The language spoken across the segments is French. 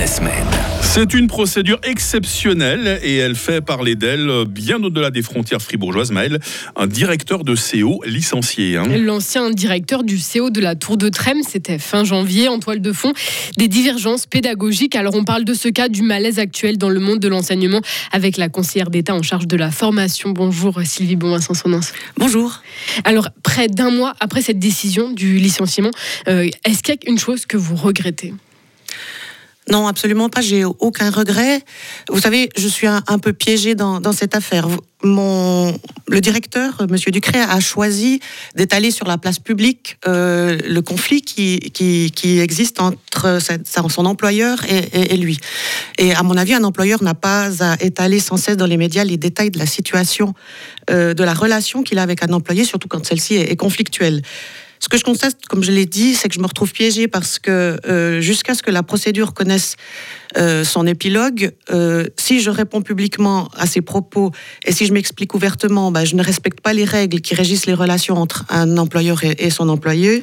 la semaine. C'est une procédure exceptionnelle et elle fait parler d'elle bien au-delà des frontières fribourgeoises. Maël, un directeur de CO licencié. hein. L'ancien directeur du CO de la Tour de Trême, c'était fin janvier, en toile de fond, des divergences pédagogiques. Alors on parle de ce cas du malaise actuel dans le monde de l'enseignement avec la conseillère d'État en charge de la formation. Bonjour Sylvie Bonvin-Sansonens. Bonjour. Alors près d'un mois après cette décision du licenciement, euh, est-ce qu'il y a une chose que vous regrettez? Non, absolument pas. J'ai aucun regret. Vous savez, je suis un, peu piégée dans, cette affaire. Mon, le directeur, euh, Monsieur Ducret, a choisi d'étaler sur la place publique euh, le conflit qui, qui, existe entre son employeur et, lui. Et à mon avis, un employeur n'a pas à étaler sans cesse dans les médias les détails de la situation, euh, de la relation qu'il a avec un employé, surtout quand celle-ci est conflictuelle. Ce que je constate, comme je l'ai dit, c'est que je me retrouve piégée parce que euh, jusqu'à ce que la procédure connaisse euh, son épilogue, euh, si je réponds publiquement à ces propos et si je m'explique ouvertement, bah, je ne respecte pas les règles qui régissent les relations entre un employeur et, et son employé.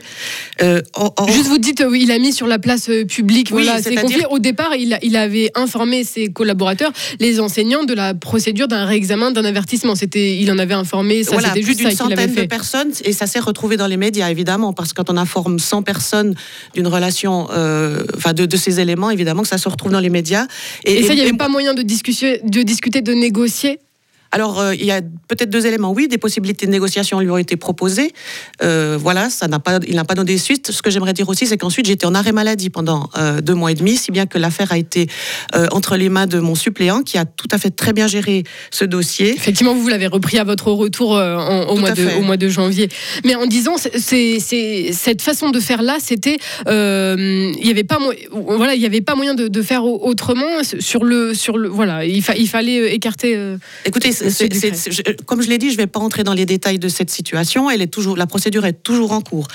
Euh, or- or- Juste vous dites, oui, il a mis sur la place publique Oui, voilà, conflits. Au départ, il, avait informé ses collaborateurs, les enseignants, de la procédure d'un réexamen, d'un avertissement. C'était, il en avait informé, ça voilà, c'était juste d'une avait centaine de personnes, et ça s'est retrouvé dans les médias, évidemment, parce que quand on informe 100 personnes d'une relation, enfin de, de ces éléments, évidemment que ça se retrouve dans les médias. Et, ça, il n'y avait et- pas moyen de discuter, de discuter, de négocier Alors, euh, il y a peut-être deux éléments. Oui, des possibilités de négociation lui ont été proposées. Euh, voilà, ça n'a pas, il n'a pas donné suite. Ce que j'aimerais dire aussi, c'est qu'ensuite, j'étais en arrêt maladie pendant euh, deux mois et demi, si bien que l'affaire a été entre les mains de mon suppléant, qui a tout à fait très bien géré ce dossier. Effectivement, vous l'avez repris à votre retour en- au, mois de, fait. au mois de janvier. Mais en disant, c'est- cette façon de faire là, c'était, il n'y avait pas, voilà, il avait pas moyen de, de faire au- autrement sur le, sur le, voilà, il, fa- il fallait écarter. Écoutez, comme je l'ai dit, je ne vais pas entrer dans les détails de cette situation. Elle est toujours, la procédure est toujours en cours.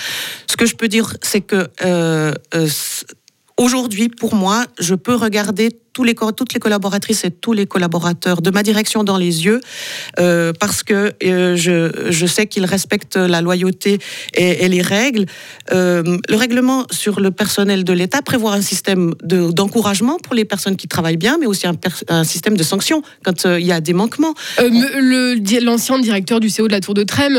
Ce que je peux dire, c'est que euh, euh, aujourd'hui, pour moi, je peux regarder les, toutes les collaboratrices et tous les collaborateurs de ma direction dans les yeux euh, parce que euh, je, je sais qu'ils respectent la loyauté et, les règles. Euh, le règlement sur le personnel de l'État prévoit un système de- d'encouragement pour les personnes qui travaillent bien, mais aussi un, système de sanctions quand il y a des manquements. L'ancien directeur du CO de la Tour de Trême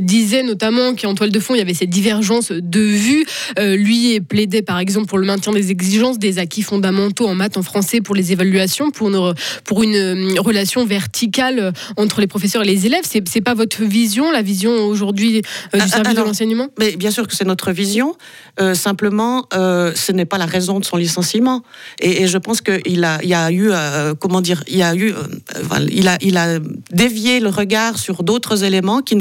disait notamment qu'en toile de fond, il y avait cette divergence de vues. Lui plaidait par exemple pour le maintien des exigences, des acquis fondamentaux en maths, en français, pour les évaluations, pour une, pour une euh, relation verticale euh, entre les professeurs et les élèves. C'est c'est pas votre vision, la vision aujourd'hui euh, du Ah, service alors, de l'enseignement? Mais bien sûr que c'est notre vision. Euh, simplement, euh, ce n'est pas la raison de son licenciement. Et, et je pense qu'il a, il y a eu, comment dire, il y a eu, il a, il a dévié le regard sur d'autres éléments qui,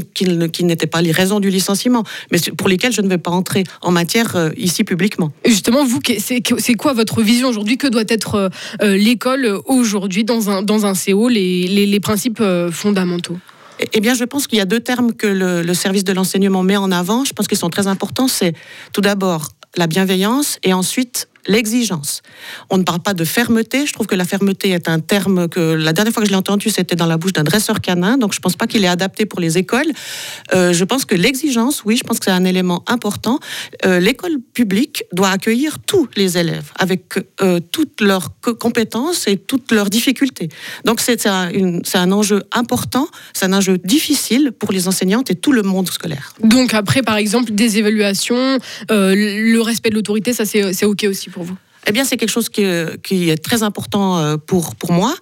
n'étaient pas les raisons du licenciement, mais pour lesquels je ne vais pas entrer en matière ici publiquement. Et Justement, vous, c'est quoi votre vision aujourd'hui? Que doit être l'école euh, aujourd'hui dans un, dans un CO, les, les, les principes euh, fondamentaux Eh- Eh bien, je pense qu'il y a deux termes que le, le service de l'enseignement met en avant. Je pense qu'ils sont très importants. C'est tout d'abord la bienveillance et ensuite l'exigence. On ne parle pas de fermeté. Je trouve que la fermeté est un terme que la dernière fois que je l'ai entendu, c'était dans la bouche d'un dresseur canin. Donc, je pense pas qu'il est adapté pour les écoles. Euh, je pense que l'exigence, oui, je pense que c'est un élément important. Euh, L'école publique doit accueillir tous les élèves avec euh, toutes leurs co- compétences et toutes leurs difficultés. Donc, c'est un, enjeu important, c'est un enjeu difficile pour les enseignantes et tout le monde scolaire. Donc après, par exemple, des évaluations, le respect de l'autorité, ça c'est OK aussi pour vous Eh bien, c'est quelque chose qui, est- très important euh, pour, pour moi.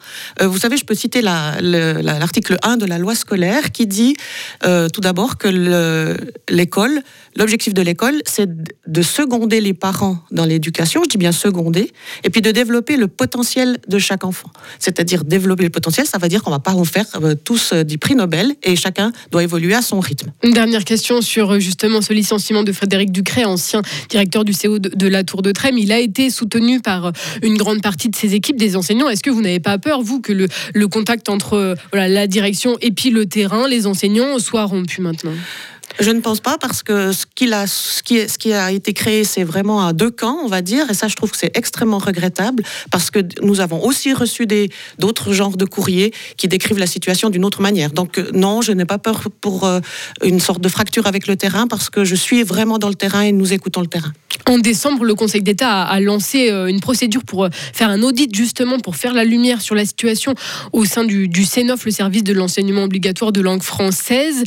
Euh, Vous savez, je peux citer la- le- la- l'article 1 de la loi scolaire qui dit euh, tout d'abord que le- l'école, l'objectif de l'école, c'est de seconder les parents dans l'éducation, je dis bien seconder, et puis de développer le potentiel de chaque enfant. C'est-à-dire développer le potentiel, ça veut dire qu'on va pas en faire tous des prix Nobel et chacun doit évoluer à son rythme. Une dernière question sur justement ce licenciement de Frédéric Ducret, ancien directeur du CO de, de la Tour de Trême. Il a été soutenu par euh, une grande partie de ses équipes, des enseignants. Est-ce que vous n'avez pas peur, vous, que le, contact entre euh, la direction et puis le terrain, les enseignants, soit rompu maintenant? Je ne pense pas parce que ce, qui, a été créé, c'est vraiment à deux camps, on va dire, et ça, je trouve que c'est extrêmement regrettable parce que nous avons aussi reçu d'autres genres de courriers qui décrivent la situation d'une autre manière. Donc euh, non, je n'ai pas peur pour euh, une sorte de fracture avec le terrain parce que je suis vraiment dans le terrain et nous écoutons le terrain. En décembre, le Conseil d'État a, lancé euh, une procédure pour faire un audit justement pour faire la lumière sur la situation au sein du CENOF, le service de l'enseignement obligatoire de langue française.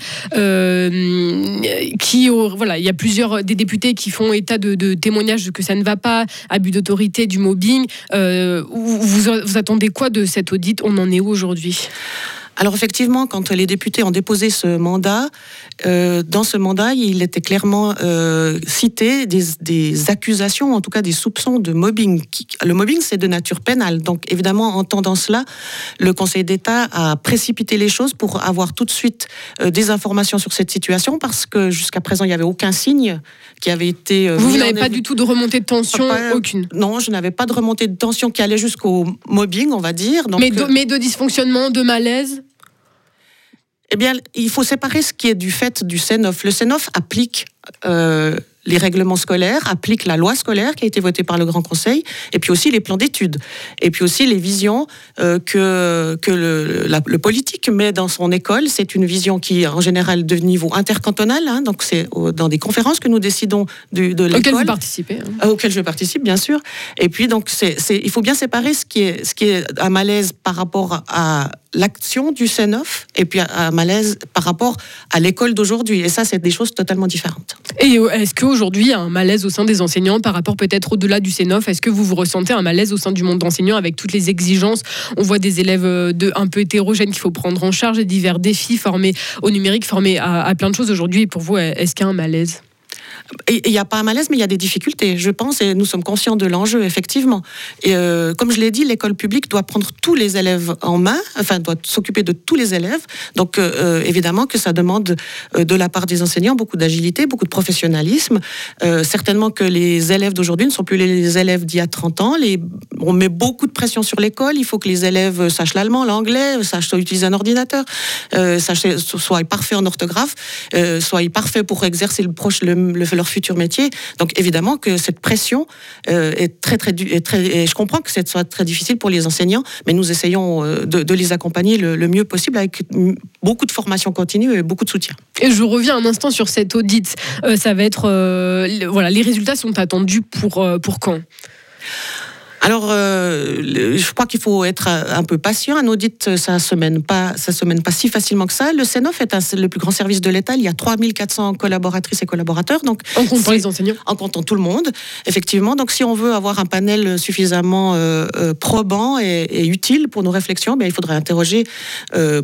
Qui, voilà, il y a plusieurs des députés qui font état de, témoignages que ça ne va pas, abus d'autorité, du mobbing. vous, vous attendez quoi de cet audit On en est où aujourd'hui? Alors effectivement, quand les députés ont déposé ce mandat, euh, dans ce mandat, il était clairement euh, cité des, accusations, en tout cas des soupçons de mobbing. Le mobbing, c'est de nature pénale. Donc évidemment, en entendant cela, le Conseil d'État a précipité les choses pour avoir tout de suite euh, des informations sur cette situation, parce que jusqu'à présent, il n'y avait aucun signe qui avait été... vous, vous n'avez pas du tout de remontée de tension, aucune Non, je n'avais pas de remontée de tension qui allait jusqu'au mobbing, on va dire. mais, mais de dysfonctionnement, de malaise eh bien, il faut séparer ce qui est du fait du CENOF. Le CENOF applique euh, les règlements scolaires, applique la loi scolaire qui a été votée par le Grand Conseil, et puis aussi les plans d'études, et puis aussi les visions euh, que, que le, le, politique met dans son école. C'est une vision qui est en général de niveau intercantonal, hein, donc c'est dans des conférences que nous décidons de, de l'école. Auxquelles vous participez. Hein. Euh, auxquelles je participe, bien sûr. Et puis, donc, c'est, il faut bien séparer ce qui, est, ce qui est un malaise par rapport à l'action du CENOF et puis un malaise par rapport à l'école d'aujourd'hui. Et ça, c'est des choses totalement différentes. Et euh, est-ce qu'aujourd'hui, il y a un malaise au sein des enseignants par rapport peut-être au-delà du CENOF Est-ce que vous vous ressentez un malaise au sein du monde d'enseignants avec toutes les exigences? On voit des élèves euh, un peu hétérogènes qu'il faut prendre en charge et divers défis formés au numérique, formés à plein de choses aujourd'hui. Pour vous, est-ce qu'il y a un malaise? Il n'y a pas un malaise, mais il y a des difficultés, je pense, et nous sommes conscients de l'enjeu, effectivement. Et euh, comme je l'ai dit, l'école publique doit prendre tous les élèves en main, enfin, doit s'occuper de tous les élèves. Donc, euh, euh, évidemment que ça demande de la part des enseignants beaucoup d'agilité, beaucoup de professionnalisme. certainement que les élèves d'aujourd'hui ne sont plus les élèves d'il y a 30 ans. On met beaucoup de pression sur l'école. Il faut que les élèves sachent l'allemand, l'anglais, sachent utiliser un ordinateur, sachent, soient parfaits en orthographe, soient parfaits pour exercer le, proche, le leur futur métier. Donc évidemment que cette pression euh, est très très, est et je comprends que ce soit très difficile pour les enseignants, mais nous essayons euh, de, les accompagner le, mieux possible avec beaucoup de formation continue et beaucoup de soutien. Et je reviens un instant sur cette audit. Euh, ça va être voilà, les résultats sont attendus pour pour quand? Alors, euh, je crois qu'il faut être un peu patient. Un audit, ça se mène pas, ça se mène pas si facilement que ça. Le CENOF est le plus grand service de l'État. Il y a 3400 collaboratrices et collaborateurs. Donc, en comptant les enseignants En comptant tout le monde, effectivement. Donc, si on veut avoir un panel suffisamment euh, euh, probant et, utile pour nos réflexions, bien, il faudrait interroger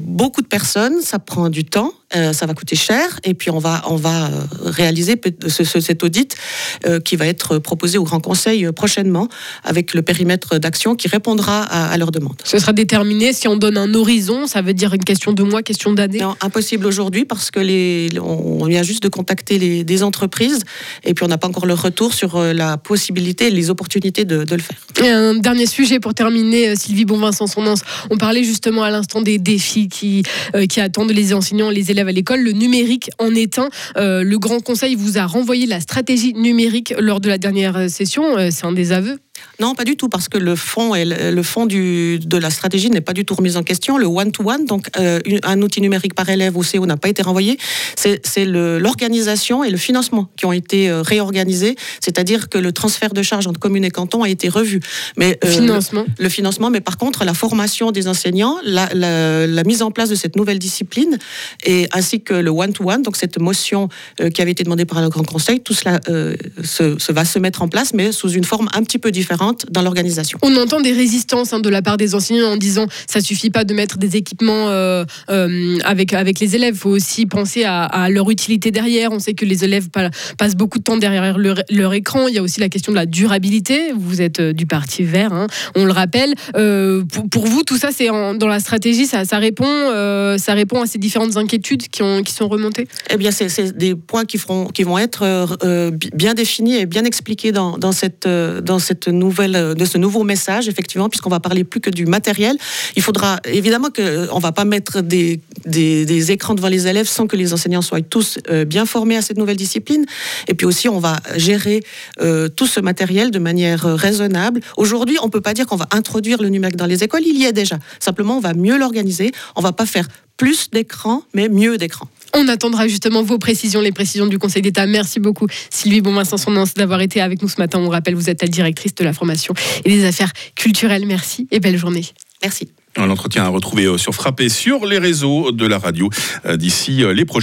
beaucoup de personnes. Ça prend du temps. Euh, ça va coûter cher, et puis on va, on va euh, réaliser ce, cet audit euh, qui va être proposé au Grand Conseil prochainement, avec le périmètre d'action qui répondra à, leurs demandes. Ce sera déterminé si on donne un horizon, ça veut dire une question de mois, question d'année Non, impossible aujourd'hui parce que les, on vient juste de contacter les, des entreprises, et puis on n'a pas encore le retour sur la possibilité et les opportunités de, le faire. Et un dernier sujet pour terminer, Sylvie Bonvincent, son On parlait justement à l'instant des défis qui, qui attendent les enseignants, les élèves à l'école, le numérique en est un. Euh, le Grand Conseil vous a renvoyé la stratégie numérique lors de la dernière session. Euh, c'est un des aveux non, pas du tout, parce que le fond, et le fond du, de la stratégie n'est pas du tout remis en question. Le one-to-one, donc euh, un outil numérique par élève au CO n'a pas été renvoyé. C'est l'organisation et le financement qui ont été euh, réorganisés, c'est-à-dire que le transfert de charges entre communes et cantons a été revu. Mais, euh, financement. Le, financement, mais par contre, la formation des enseignants, la, la, mise en place de cette nouvelle discipline, et ainsi que le one-to-one, donc cette motion qui avait été demandée par le Grand Conseil, tout cela se, va se mettre en place, mais sous une forme un petit peu différente dans l'organisation. On entend des résistances hein, de la part des enseignants en disant ça suffit pas de mettre des équipements euh, euh, avec, avec les élèves, il faut aussi penser à, leur utilité derrière. On sait que les élèves passent beaucoup de temps derrière leur, écran. Il y a aussi la question de la durabilité. Vous êtes euh, du parti vert, hein, on le rappelle. pour, vous, tout ça, c'est dans la stratégie, ça, ça répond, ça répond à ces différentes inquiétudes qui, ont, qui sont remontées? Eh bien, c'est des points qui, feront, qui vont être bien définis et bien expliqués dans, dans, cette, dans cette nouvelle, de ce nouveau message, effectivement, puisqu'on va parler plus que du matériel. Il faudra évidemment qu'on va pas mettre des, des, écrans devant les élèves sans que les enseignants soient tous euh, bien formés à cette nouvelle discipline. Et puis aussi, on va gérer euh, tout ce matériel de manière euh, raisonnable. Aujourd'hui, on peut pas dire qu'on va introduire le numérique dans les écoles. Il y est déjà. Simplement, on va mieux l'organiser. On va pas faire plus d'écrans, mais mieux d'écrans. On attendra justement vos précisions, les précisions du Conseil d'État. Merci beaucoup, Sylvie Bonvincent, d'avoir été avec nous ce matin. On rappelle, vous êtes la directrice de la formation et des affaires culturelles. Merci et belle journée. Merci. L'entretien à retrouver sur Frappé sur les réseaux de la radio d'ici les prochains